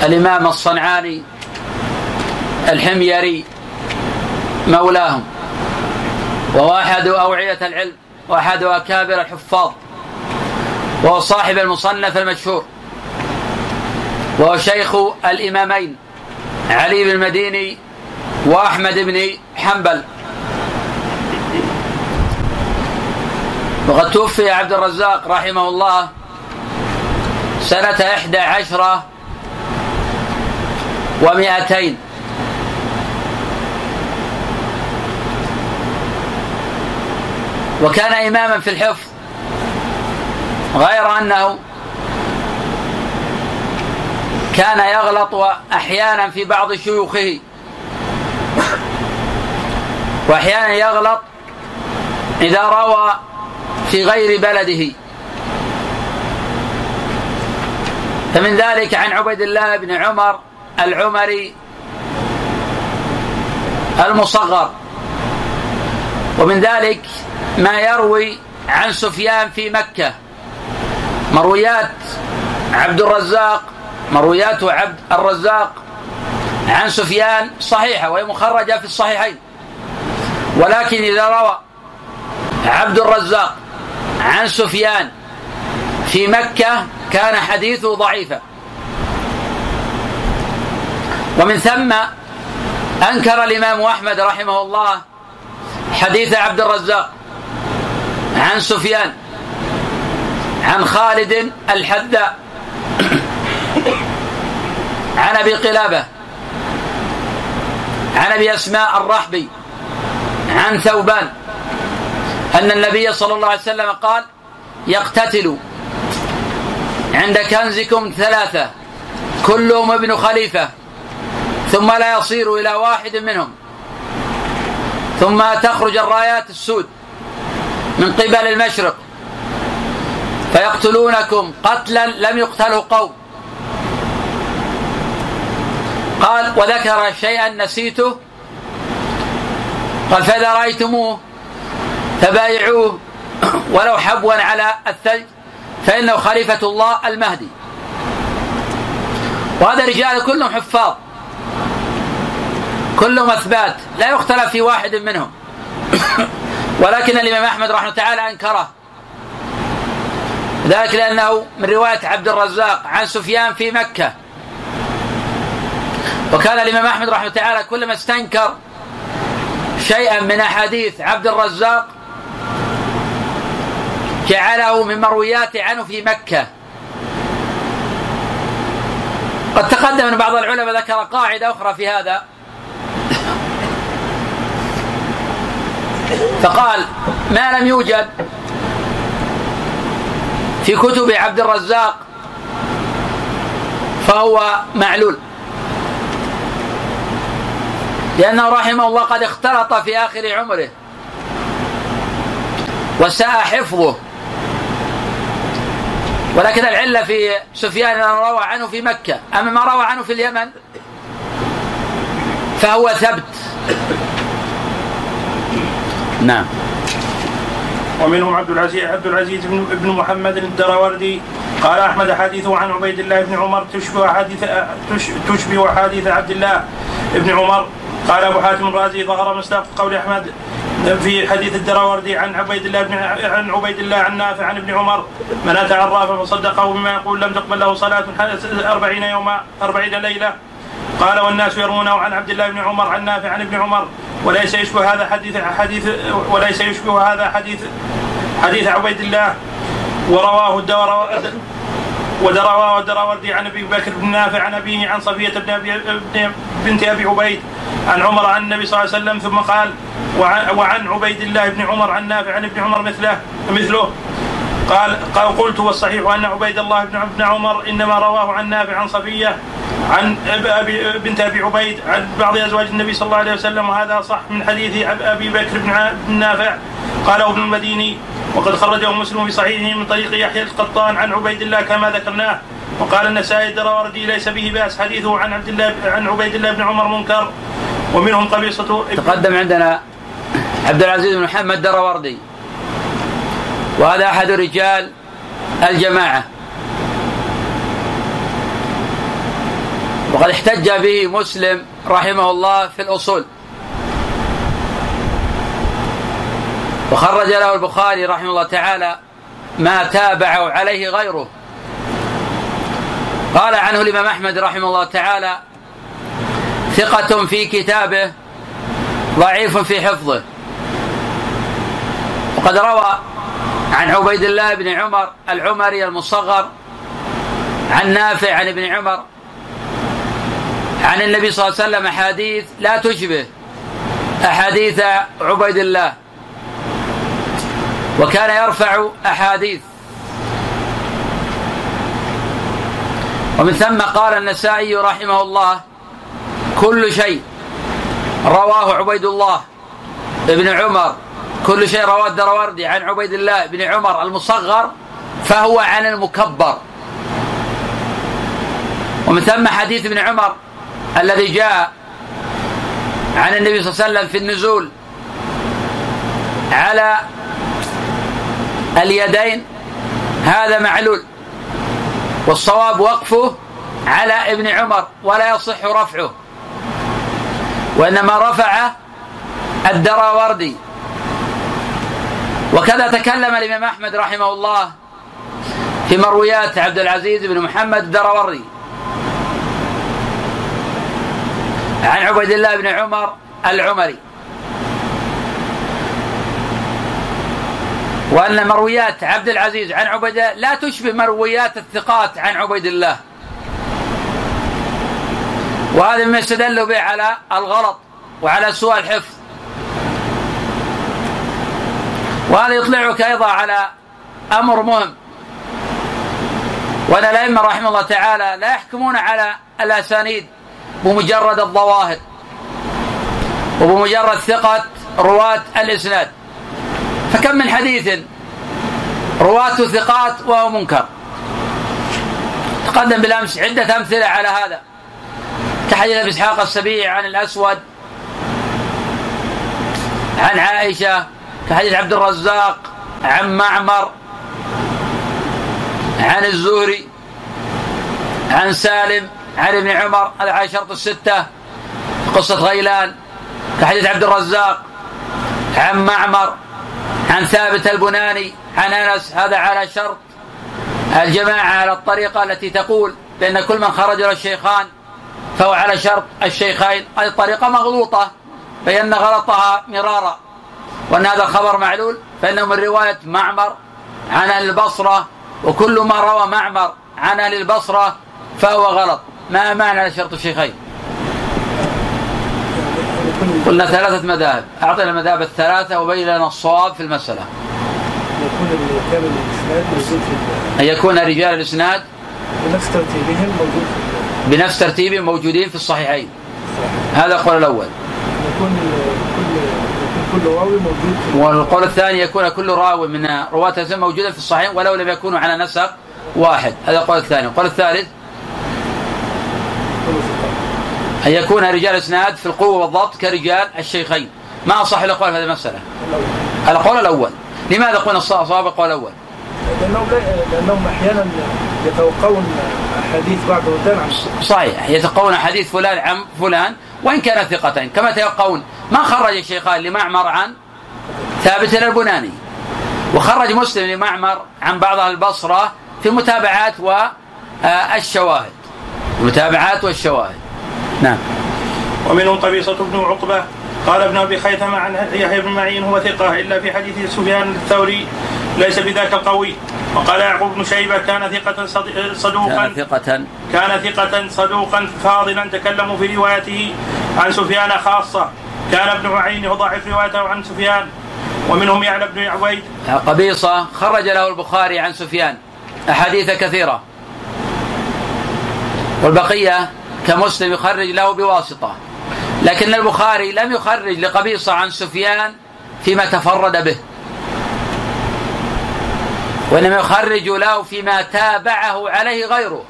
الإمام الصنعاني الحميري مولاهم. وهو أحد أوعية العلم وأحد أكابر الحفاظ وهو صاحب المصنف المشهور. وهو شيخ الإمامين علي بن المديني وأحمد بن حنبل. وقد توفي عبد الرزاق رحمه الله سنة إحدى عشرة ومائتين. وكان إماما في الحفظ غير أنه كان يغلط أحيانا في بعض شيوخه. وأحيانا يغلط إذا روى في غير بلده. فمن ذلك عن عبيد الله بن عمر العمري المصغر. ومن ذلك ما يروي عن سفيان في مكة. مرويات عبد الرزاق مرويات عبد الرزاق عن سفيان صحيحة وهي مخرجة في الصحيحين. ولكن إذا روى عبد الرزاق عن سفيان في مكة كان حديثه ضعيفا. ومن ثم أنكر الإمام أحمد رحمه الله حديث عبد الرزاق عن سفيان عن خالد الحذاء عن أبي قلابة عن أبي أسماء الرحبي عن ثوبان. أن النبي صلى الله عليه وسلم قال يقتتل عند كنزكم ثلاثة كلهم ابن خليفة ثم لا يصير إلى واحد منهم ثم تخرج الرايات السود من قبل المشرق فيقتلونكم قتلا لم يقتله قوم. قال وذكر شيئا نسيته قال فإذا رأيتموه فبايعوه ولو حبوا على الثلج فإنه خليفة الله المهدي. وهذا رجال كلهم حفاظ كلهم أثبات لا يختلف في واحد منهم. ولكن الإمام أحمد رحمه تعالى أنكره. ذلك لأنه من رواية عبد الرزاق عن سفيان في مكة. وكان الإمام أحمد رحمه تعالى كلما استنكر شيئا من أحاديث عبد الرزاق جعله من مرويات عنه في مكة. قد تقدم أن بعض العلماء ذكر قاعدة أخرى في هذا. فقال ما لم يوجد في كتب عبد الرزاق فهو معلول. لأنه رحمه الله قد اختلط في آخر عمره. وساء حفظه. ولكن العلة في سفيان أنه روى عنه في مكة. أما ما روى عنه في اليمن فهو ثبت. نعم. ومنهم عبد العزيز عبد العزيز بن, بن محمد الدراوردي. قال أحمد حديثه عن عبيد الله بن عمر تشبه حديث تشبه حديث عبد الله بن عمر. قال أبو حاتم الرازي ظهر مصداق قول أحمد في حديث الدراوردي عن عبيد الله بن عن عبيد الله عن نافع عن ابن عمر من أتى عرافا فصدقه بما يقول لم تقبل له صلاة أربعين يوما أربعين ليلة. قال والناس يروونه عن عبد الله بن عمر عن نافع عن ابن عمر وليس يشبه هذا حديث حديث وليس يشبه هذا حديث حديث عبيد الله. ورواه الدور ودرواه الدراوردي عن ابي بكر بن نافع عن أبيه عن صفية بن ابي بنت أبي عبيد عن عمر عن النبي صلى الله عليه وسلم ثم قال وعن عبيد الله بن عمر عن نافع عن ابن عمر مثله مثله. قال قال قلت والصحيح أن عبيد الله بن عمر إنما رواه عن نافع عن صفية عن أبي بنت أبي عبيد عن بعض أزواج النبي صلى الله عليه وسلم وهذا صح من حديث أبي بكر بن نافع قاله ابن المديني وقد خرجه مسلم في صحيحه من طريق يحيى القطان عن عبيد الله كما ذكرناه وقال النسائي الدراوردي ليس به بأس حديثه عن عبد الله عن عبيد الله بن عمر منكر ومنهم قبيصة تقدم عندنا عبد العزيز بن محمد الدراوردي. وهذا أحد رجال الجماعة. وقد احتج به مسلم رحمه الله في الأصول. وخرج له البخاري رحمه الله تعالى ما تابعه عليه غيره. قال عنه الإمام أحمد رحمه الله تعالى ثقة في كتابه ضعيف في حفظه. وقد روى عن عبيد الله بن عمر العمري المصغر عن نافع عن ابن عمر عن النبي صلى الله عليه وسلم أحاديث لا تشبه أحاديث عبيد الله. وكان يرفع أحاديث. ومن ثم قال النسائي رحمه الله كل شيء رواه عبيد الله بن عمر كل شيء رواه الدراوردي عن عبيد الله بن عمر المصغر فهو عن المكبر. ومن ثم حديث ابن عمر الذي جاء عن النبي صلى الله عليه وسلم في النزول على اليدين هذا معلول. والصواب وقفه على ابن عمر ولا يصح رفعه. وإنما رفع الدراوردي. وكذا تكلم الإمام أحمد رحمه الله في مرويات عبد العزيز بن محمد الدراوردي عن عبيد الله بن عمر العمري. وأن مرويات عبد العزيز عن عبيد لا تشبه مرويات الثقات عن عبيد الله. وهذا مما استدلوا به على الغلط وعلى سوء الحفظ. وهذا يطلعك أيضا على أمر مهم. وأن الأئمة رحمه الله تعالى لا يحكمون على الأسانيد بمجرد الظواهر وبمجرد ثقة رواة الإسناد. فكم من حديث رواة ثقات وهو منكر. تقدم بالأمس عدة أمثلة على هذا. كحديث أبي إسحاق السبيع عن الأسود عن عائشة كحديث عبد الرزاق عن معمر عن الزهري عن سالم عن ابن عمر على شرط الستة قصة غيلان. كحديث عبد الرزاق عن معمر عن ثابت البناني عن أنس هذا على شرط الجماعة على الطريقة التي تقول بأن كل من خرج له الشيخان فهو على شرط الشيخين. هذه الطريقة مغلوطة فإن غلطها مرارا. وأن هذا خبر معلول فإنه من رواية معمر عن أهل البصرة وكل ما روى معمر عن أهل البصرة فهو غلط. ما معنى شرط الشيخين؟ قلنا ثلاثة مذاهب. أعطينا المذاهب الثلاثة وبين لنا الصواب في المسألة. يكون رجال الإسناد موجود في أن يكون رجال الإسناد بنفس ترتيبهم موجود بنفس ترتيبهم موجودين في الصحيحين. هذا القول الأول. يكون كل راوي موجود. والقول الثاني يكون كل راوي من رواة الإسناد موجودا في الصحيح ولو لم يكونوا على نسق واحد. هذا القول الثاني. القول الثالث أن يكون رجال الإسناد في القوة والضبط كرجال الشيخين. ما أصح الأقوال في هذه المسألة. القول الأول. لماذا قلنا الصواب القول الأول؟ لأنهم لأنهم أحيانا يتوقعون أحاديث بعض الرجال عن صحيح. يتقون حديث فلان عن فلان وإن كان ثقتين. كما يتوقعون ما خرج الشيخان لمعمر عن ثابت البناني وخرج مسلم لمعمر عن بعض البصرة في المتابعات والشواهد المتابعات والشواهد. نعم. ومنهم قبيصة بن عقبة قال ابن أبي خيثم عن يحيى بن معين هو ثقة إلا في حديث سفيان الثوري ليس بذاك القوي. وقال يعقوب بن شيبة كان ثقة صد- صدوقا كان ثقة. كان ثقة صدوقا فاضلا تكلموا في روايته عن سفيان خاصة. كان ابن معين يضاعف روايته عن سفيان. ومنهم يعلى بن عبيد. قبيصة خرج له البخاري عن سفيان. أحاديث كثيرة. والبقية كمسلم يخرج له بواسطة. لكن البخاري لم يخرج لقبيصة عن سفيان فيما تفرد به. وإنما يخرج له فيما تابعه عليه غيره.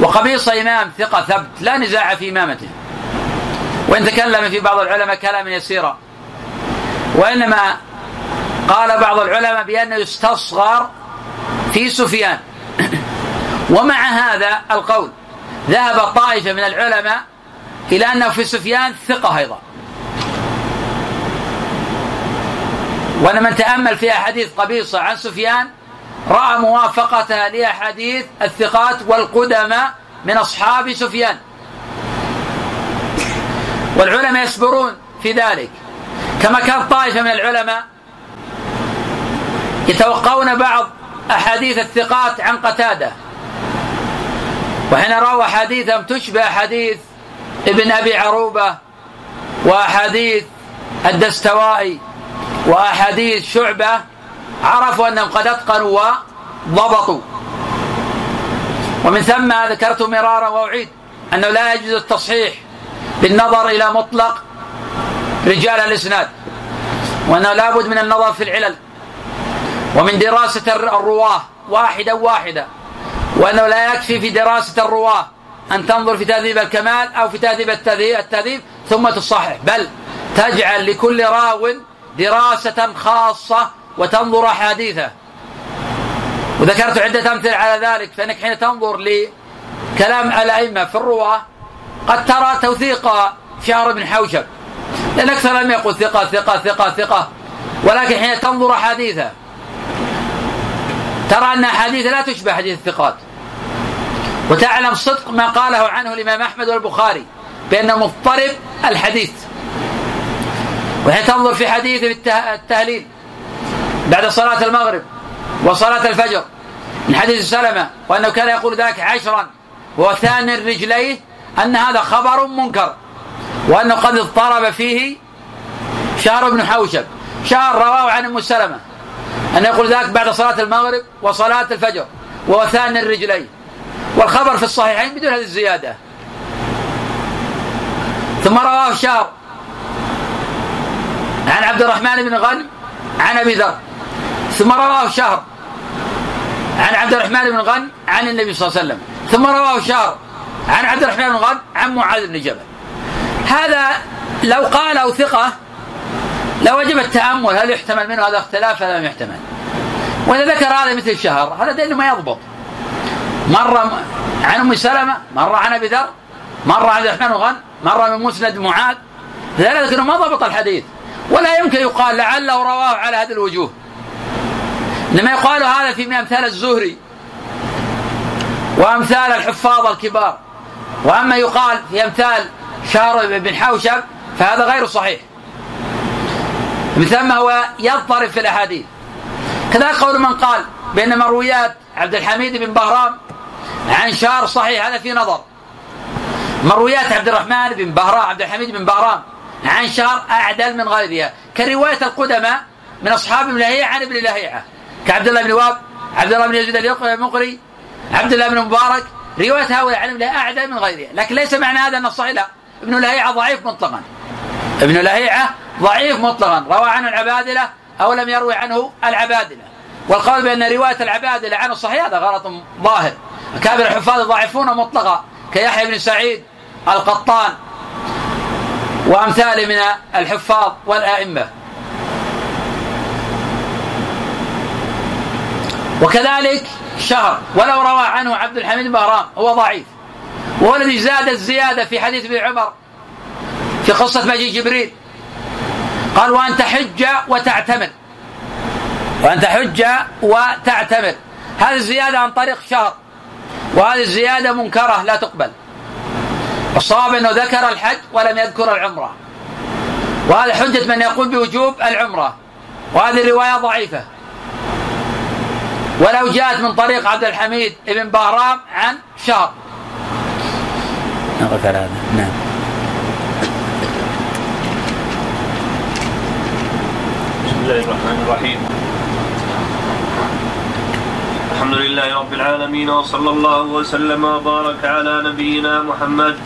وقبيصة إمام ثقة ثبت لا نزاع في إمامته. وإن تكلم في بعض العلماء كلاما يسيرا. وإنما قال بعض العلماء بأنه يستصغر في سفيان. ومع هذا القول ذهب طائفة من العلماء إلى أنه في سفيان ثقة أيضا. وأن من تأمل في أحاديث قبيصة عن سفيان رأى موافقتها لأحاديث الثقات والقدماء من أصحاب سفيان. والعلماء يصبرون في ذلك. كما كان طائفة من العلماء يتوقون بعض أحاديث الثقات عن قتادة. وحين رأوا أحاديثهم تشبه أحاديث ابن أبي عروبة وأحاديث الدستوائي وأحاديث شعبة عرفوا أنهم قد أتقنوا وضبطوا. ومن ثم ذكرت مرارا وأعيد أنه لا يجوز التصحيح بالنظر إلى مطلق رجال الإسناد وأنه لابد من النظر في العلل. ومن دراسة الرواة واحدا واحدا. وأنه لا يكفي في دراسة الرواة أن تنظر في تهذيب الكمال أو في تهذيب التهذيب ثم تصحح. بل تجعل لكل راو دراسة خاصة وتنظر أحاديثه وذكرت عدة أمثلة على ذلك فإنك حين تنظر لكلام الأئمة في الرواة قد ترى توثيق شهر بن حوشب. لأن أكثر لم يقول ثقة ثقة ثقة ثقة. ولكن حين تنظر أحاديثه ترى أن أحاديث لا تشبه حديث الثقات. وتعلم صدق ما قاله عنه الإمام أحمد والبخاري بأنه مضطرب الحديث. وحين تنظر في حديث التهليل بعد صلاة المغرب وصلاة الفجر من حديث سلمة وأنه كان يقول ذلك عشرا وثاني رجليه أن هذا خبر منكر وأنه قد اضطرب فيه شهر بن حوشب. شهر رواه عن أم سلمة أن يقول ذلك بعد صلاة المغرب وصلاة الفجر ووثان الرجلين والخبر في الصحيحين بدون هذه الزيادة. ثم رواه شهر عن عبد الرحمن بن غنم عن أبي ذر. ثم رواه شهر عن عبد الرحمن بن غنم عن النبي صلى الله عليه وسلم. ثم رواه شهر عن عبد الرحمن بن غنم عن معاذ بن جبل. هذا لو قاله ثقة لوجب التأمل هل يحتمل منه هذا اختلاف؟ هذا لم يحتمل. وإذا ذكر هذا مثل الشهر هذا دليل ما يضبط. مرة عن أم سلمة مرة عن أبي ذر مرة عن الرحمن غنم مرة من مسند معاذ. ذلك ما ضبط الحديث. ولا يمكن يقال لعله رواه على هذه الوجوه. إنما يقال هذا في أمثال الزهري وأمثال الحفاظ الكبار. وأما يقال في أمثال شهر بن حوشب فهذا غير صحيح. من ثم هو يضطرب في الأحاديث. كذلك قول من قال بأن مرويات عبد الحميد بن بهرام عن شهر صحيح هذا في نظر. مرويات عبد الرحمن بن بهرام عبد الحميد بن بهرام. عن شهر أعدل من غيرها. كرواية القدماء من أصحاب ابن لهيعة عن ابن لهيعة. كعبد الله بن واب عبد الله بن يزيد المقري عبد الله بن مبارك. رواية هؤلاء عن ابن أعدل من غيرها. لكن ليس معنى هذا أن الصحيح لا. ابن لهيعة ضعيف مطلقا. ابن لهيعة ضعيف مطلقا. روى عنه العبادلة أو لم يروي عنه العبادلة. والقول بأن رواية العبادلة عنه صحيح هذا غلط ظاهر. أكابر الحفاظ ضعيفون مطلقا كيحيى بن سعيد القطان وأمثاله من الحفاظ والأئمة. وكذلك شهر ولو روى عنه عبد الحميد بهرام هو ضعيف. وهو الذي زاد الزيادة في حديث ابن عمر في قصة مجيء جبريل قال وأن تحج وتعتمر وأن تحج وتعتمر هذه الزيادة عن طريق شهر. وهذه الزيادة منكرة لا تقبل. الصواب أنه ذكر الحج ولم يذكر العمرة. وهذا حجة من يقول بوجوب العمرة. وهذه الرواية ضعيفة. ولو جاءت من طريق عبد الحميد بن بهرام عن شهر. نغفر هذا. نعم. بسم الله الرحمن الرحيم. الحمد لله رب العالمين وصلى الله وسلم وبارك على نبينا محمد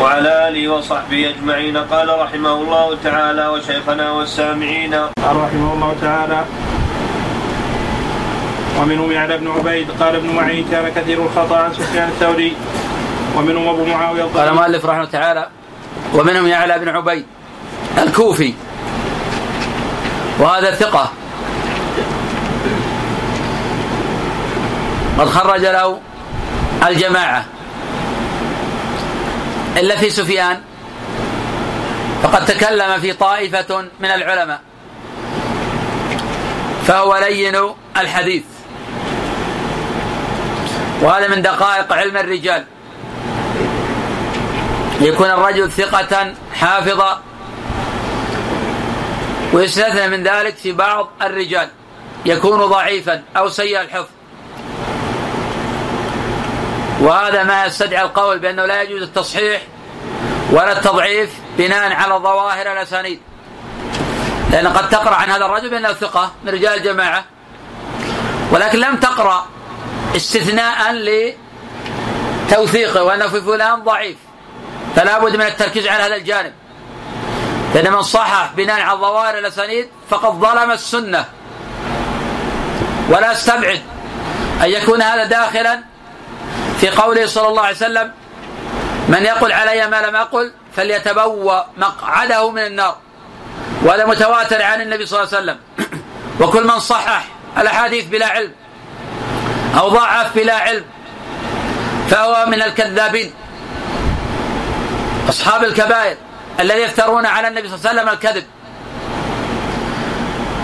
وعلى آله وصحبه أجمعين. قال رحمه الله تعالى وشيخنا والسامعين. قال رحمه الله تعالى. ومنهم يعلى بن عبيد قال ابن معين كان كثير الخطأ عن سفيان الثوري. ومنهم أبو معاوية قال المؤلف رحمه الله تعالى ومنهم يعلى بن عبيد الكوفي. وهذا ثقة. قد خرج له الجماعة إلا في سفيان. فقد تكلم في طائفة من العلماء. فهو لين الحديث. وهذا من دقائق علم الرجال. يكون الرجل ثقة حافظا ويستثنى من ذلك في بعض الرجال. يكون ضعيفا أو سيء الحفظ. وهذا ما يستدعي القول بأنه لا يجوز التصحيح ولا التضعيف بناء على ظواهر الأسانيد. لأن قد تقرأ عن هذا الرجل بأنه ثقة من رجال الجماعة ولكن لم تقرأ استثناء لتوثيقه وأنه في فلان ضعيف فلا بد من التركيز على هذا الجانب. لأن من صحح بناء على ظواهر الأسانيد فقد ظلم السنة. ولا أستبعد أن يكون هذا داخلا في قوله صلى الله عليه وسلم من يقل علي ما لم أقل فليتبوأ مقعده من النار. وهذا متواتر عن النبي صلى الله عليه وسلم. وكل من صحح الأحاديث بلا علم أو ضعف بلا علم فهو من الكذابين. أصحاب الكبائر الذي يفترون على النبي صلى الله عليه وسلم الكذب.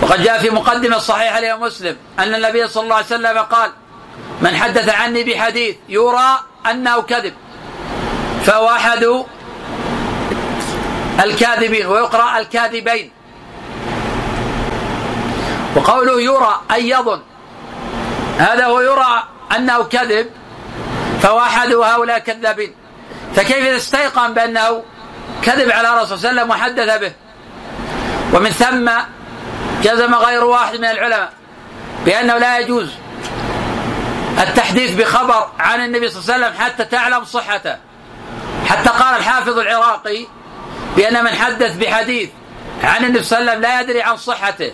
وقد جاء في مقدمة الصحيحة لإمام مسلم أن النبي صلى الله عليه وسلم قال من حدث عني بحديث يرى أنه كذب فهو أحد الكاذبين ويقرأ الكاذبين. وقوله يرى أي يظن هذا هو يرى أنه كذب فهو أحد هؤلاء الكذابين فكيف يستيقن بأنه كذب على الرسول صلى الله عليه وسلم وحدث به؟ ومن ثم جزم غير واحد من العلماء بأنه لا يجوز التحديث بخبر عن النبي صلى الله عليه وسلم حتى تعلم صحته. حتى قال الحافظ العراقي بأن من حدث بحديث عن النبي صلى الله عليه وسلم لا يدري عن صحته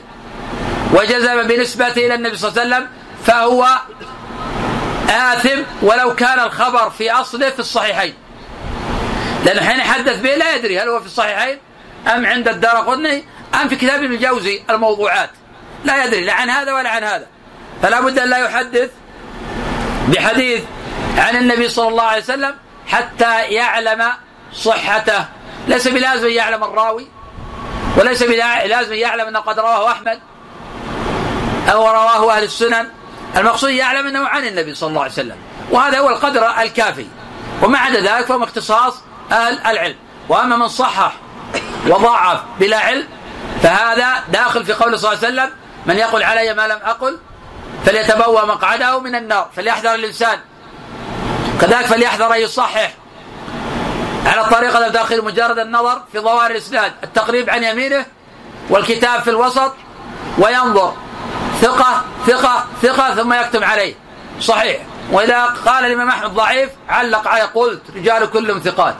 وجزم بنسبته إلى النبي صلى الله عليه وسلم فهو آثم ولو كان الخبر في أصله في الصحيحين. لأنه حين يحدث به لا يدري هل هو في الصحيحين أم عند الدار قطني أم في كتاب ابن الجوزي الموضوعات. لا يدري لا عن هذا ولا عن هذا. فلا بد أن لا يحدث بحديث عن النبي صلى الله عليه وسلم حتى يعلم صحته. ليس بلازم أن يعلم الراوي وليس بلازم أن يعلم أنه قد رواه أحمد أو رواه أهل السنن. المقصود يعلم أنه عن النبي صلى الله عليه وسلم وهذا هو القدر الكافي. وما عدا ذلك فهو اختصاص أهل العلم. وأما من صحح وضعف بلا علم فهذا داخل في قول صلى الله عليه وسلم من يقول علي ما لم أقل فليتبوأ مقعده من النار فليحذر الإنسان. كذلك فليحذر أن يصحح. على الطريقة الداخل مجرد النظر في ظواهر الإسناد التقريب عن يمينه والكتاب في الوسط وينظر. ثقة ثقة ثقة ثم يكتب عليه. صحيح. وإذا قال الإمام أحمد ضعيف علق عليه قلت رجال كلهم ثقات.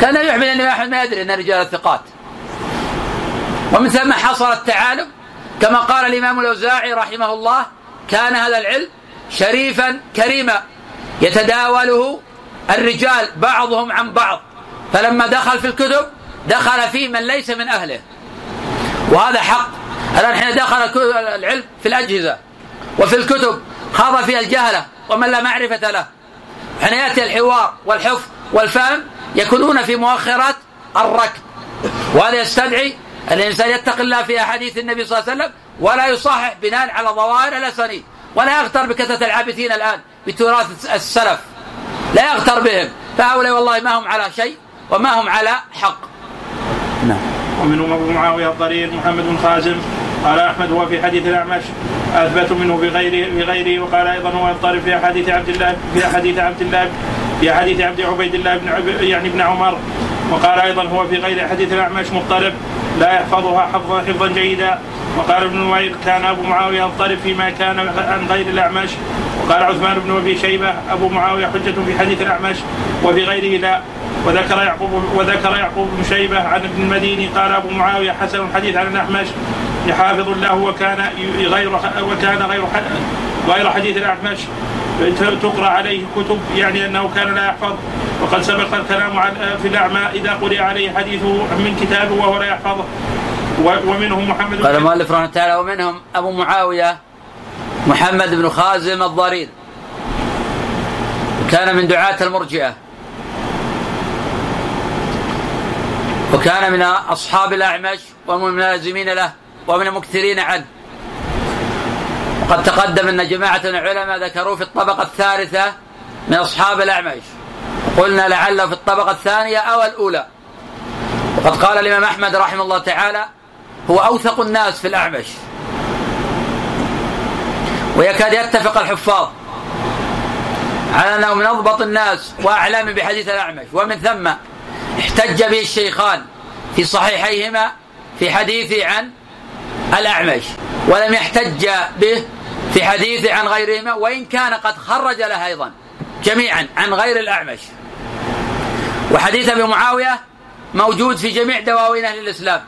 كان يحمل الإمام أحمد ما يدري أن رجال ثقات. ومن ثم حصل التعالم كما قال الإمام الأوزاعي رحمه الله كان هذا العلم شريفا كريما. يتداوله الرجال بعضهم عن بعض. فلما دخل في الكتب دخل فيه من ليس من أهله. وهذا حق. الآن حين دخل العلم في الأجهزة وفي الكتب خاض فيها الجهلة ومن لا معرفة له. حين يأتي الحوار والحفظ والفهم يكونون في مؤخرات الركب. وهذا يستدعي الإنسان يتقي الله في أحاديث النبي صلى الله عليه وسلم ولا يصحح بناء على ظواهر الأسانيد ولا يغتر بكثرة العابثين الآن بتراث السلف. لا يغتر بهم. فهؤلاء والله ما هم على شيء وما هم على حق. نعم. ومنهم أبو معاوية الضرير محمد بن خازم قال أحمد هو في حديث الأعمش أثبت منه بغيره بغيره وقال أيضا هو يضطرب في أحاديث عبد الله في أحاديث عبد الله في حديث عبد عبيد الله بن يعني ابن عمر وقال أيضا هو في غير حديث الأعمش مضطرب لا يحفظها حفظا حفظا جيدا. وقال ابن نوير كان أبو معاوية يضطرب فيما كان عن غير الأعمش. وقال عثمان بن أبي شيبة أبو معاوية حجة في حديث الأعمش وفي غيره لا. وذكر يعقوب وذكر يعقوب بن شيبة عن ابن المديني قال أبو معاوية حسن الحديث عن الأعمش يحافظ له وكان غير وكان غير غير حديث الأعمش. تقرأ عليه كتب يعني أنه كان لا يحفظ وقد سبق الكلام في الأعمى إذا قرئ عليه حديثه من كتابه وهو لا يحفظه ومنهم محمد قال المؤلف رحمه الله تعالى ومنهم أبو معاوية محمد بن خازم الضرير. كان من دعاة المرجئة. وكان من أصحاب الأعمش ومن الملازمين له ومن المكثرين عنه. وقد تقدم أن جماعة العلماء ذكروه في الطبقة الثالثة من أصحاب الأعمش. قلنا لعله في الطبقة الثانية أو الأولى. وقد قال الإمام أحمد رحمه الله تعالى هو أوثق الناس في الأعمش. ويكاد يتفق الحفاظ على أنه من أضبط الناس وأعلام بحديث الأعمش. ومن ثم احتج به الشيخان في صحيحيهما في حديث عن الأعمش ولم يحتج به في حديث عن غيرهما وإن كان قد خرج له أيضا جميعا عن غير الأعمش. وحديث أبي معاوية موجود في جميع دواوين أهل الإسلام.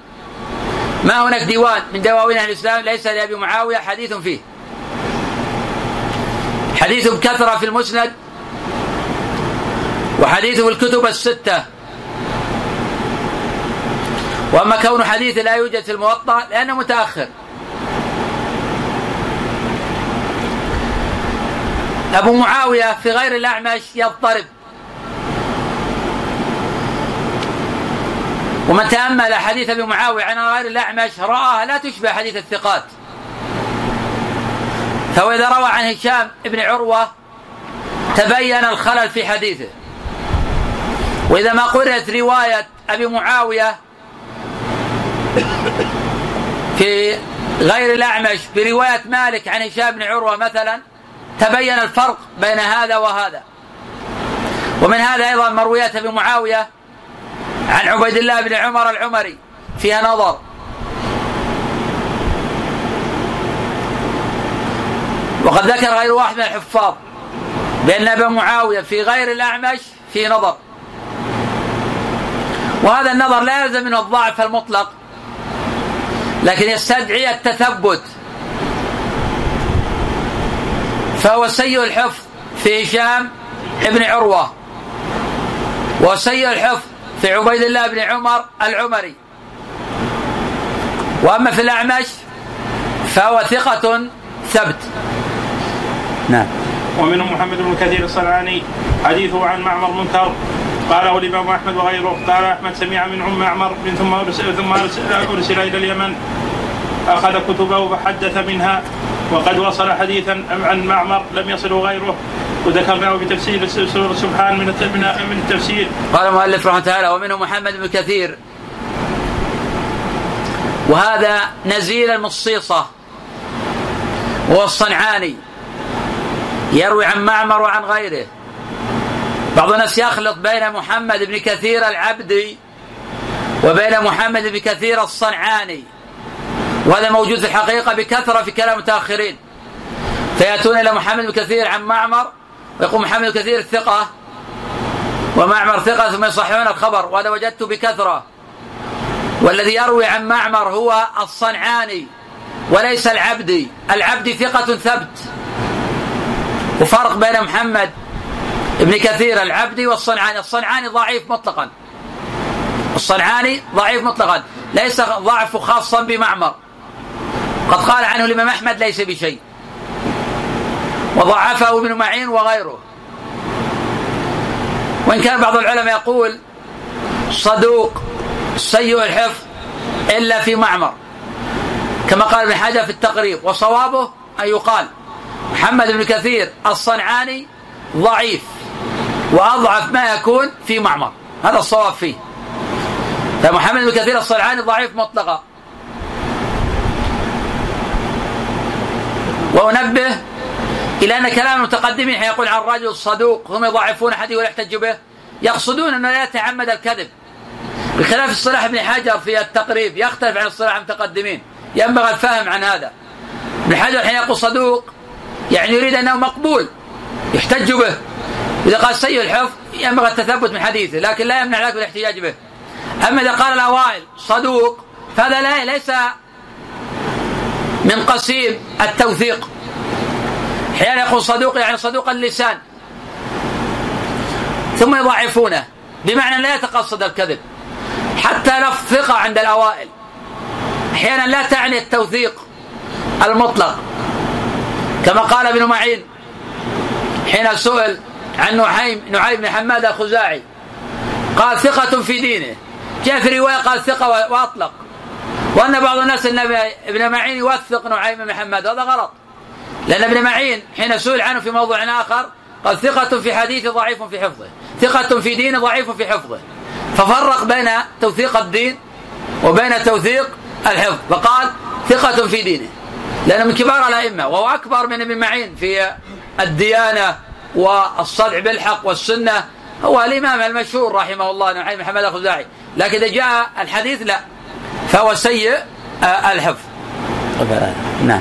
ما هناك ديوان من دواوين أهل الإسلام ليس لأبي معاوية حديث فيه. حديث كثرة في المسند وحديثه في الكتب الستة. وأما كون حديث لا يوجد في الموطأ لأنه متأخر. أبو معاوية في غير الأعمش يضطرب. ومن تأمل حديث أبي معاوية عن غير الأعمش رآها لا تشبه حديث الثقات. فهو إذا روى عن هشام بن عروة تبين الخلل في حديثه. وإذا ما قرأت رواية أبي معاوية في غير الأعمش برواية مالك عن هشام بن عروة مثلا تبين الفرق بين هذا وهذا. ومن هذا أيضا مرويات أبي معاوية عن عبيد الله بن عمر العمري فيها نظر. وقد ذكر غير واحد من الحفاظ بأن أبا معاوية في غير الأعمش في نظر. وهذا النظر لا يلزم منه الضعف المطلق لكن يستدعي التثبت. فهو سيء الحفظ في هشام ابن عروة وسيء الحفظ في عبيد الله بن عمر العمري. وأما في الأعمش فهو ثقة ثبت. نعم. ومنهم محمد بن كثير الصنعاني حديثه عن معمر منكر. قاله الإمام أحمد وغيره. قال أحمد سمع من أم معمر ثم ارسل ثم أرسل إلى اليمن. أخذ كتبه فحدث منها. وقد وصل حديثا عن معمر لم يصله غيره. وذكرناه في تفسير سورة سبحان من من التفسير. قال المؤلف رحمة الله تعالى ومنه محمد بن كثير. وهذا نزيل المصيصة. وهو الصنعاني. يروي عن معمر وعن غيره. بعض الناس يخلط بين محمد بن كثير العبدي وبين محمد بن كثير الصنعاني وهذا موجود في الحقيقة بكثرة في كلام المتأخرين فيأتون إلى محمد بن كثير عن معمر ويقول محمد بن كثير ثقة ومعمر ثقة ثم يصححون الخبر وهذا وجدته بكثرة. والذي يروي عن معمر هو الصنعاني وليس العبدي. العبدي ثقة ثبت. وفرق بين محمد ابن كثير العبدي والصنعاني. الصنعاني ضعيف مطلقا. الصنعاني ضعيف مطلقا. ليس ضعف خاصا بمعمر. قد قال عنه الإمام أحمد ليس بشيء. وضعفه ابن معين وغيره. وإن كان بعض العلماء يقول صدوق سيء الحفظ إلا في معمر. كما قال ابن حجر في التقريب. وصوابه أن يقال محمد بن كثير الصنعاني ضعيف. وأضعف ما يكون في معمر. هذا الصواب فيه. فمحمد بن كثير الصنعاني ضعيف مطلقا. وأنبه إلى أن كلام المتقدمين حين يقول عن الرجل الصدوق هم يضعفون حديث ولا يحتج به يقصدون أنه لا يتعمد الكذب. بخلاف الصلاح بن حجر في التقريب يختلف عن الصلاح المتقدمين ينبغي الفهم عن هذا. ابن حجر حين يقول صدوق يعني يريد أنه مقبول يحتج به. إذا قال سيء الحفظ ينبغي التثبت من حديثه لكن لا يمنع ذلك الاحتجاج به. أما إذا قال الأوائل صدوق فهذا لا ليس من قسيم التوثيق. أحيانا يقول صدوق يعني صدوق اللسان. ثم يضعفونه بمعنى لا يتقصد الكذب. حتى لفظ ثقة عند الأوائل. أحيانا لا تعني التوثيق المطلق. كما قال ابن معين حين سئل عن نعيم نعيم بن حماد الخزاعي. قال ثقة في دينه. جاء في رواية قال ثقة وأطلق. وأن بعض الناس أن ابن معين يوثق نعيم بن حماد. هذا غلط. لأن ابن معين حين سئل عنه في موضوع آخر قال ثقة في حديثه ضعيف في حفظه. ثقة في دينه ضعيف في حفظه. ففرق بين توثيق الدين وبين توثيق الحفظ. فقال ثقة في دينه. لأنه من كبار الأئمة وهو أكبر من ابن معين في الديانة والصدع بالحق والسنة هو الإمام المشهور رحمه الله نعيم محمد الخزاعي. لكن إذا جاء الحديث لا فهو سيء الحفظ. نعم.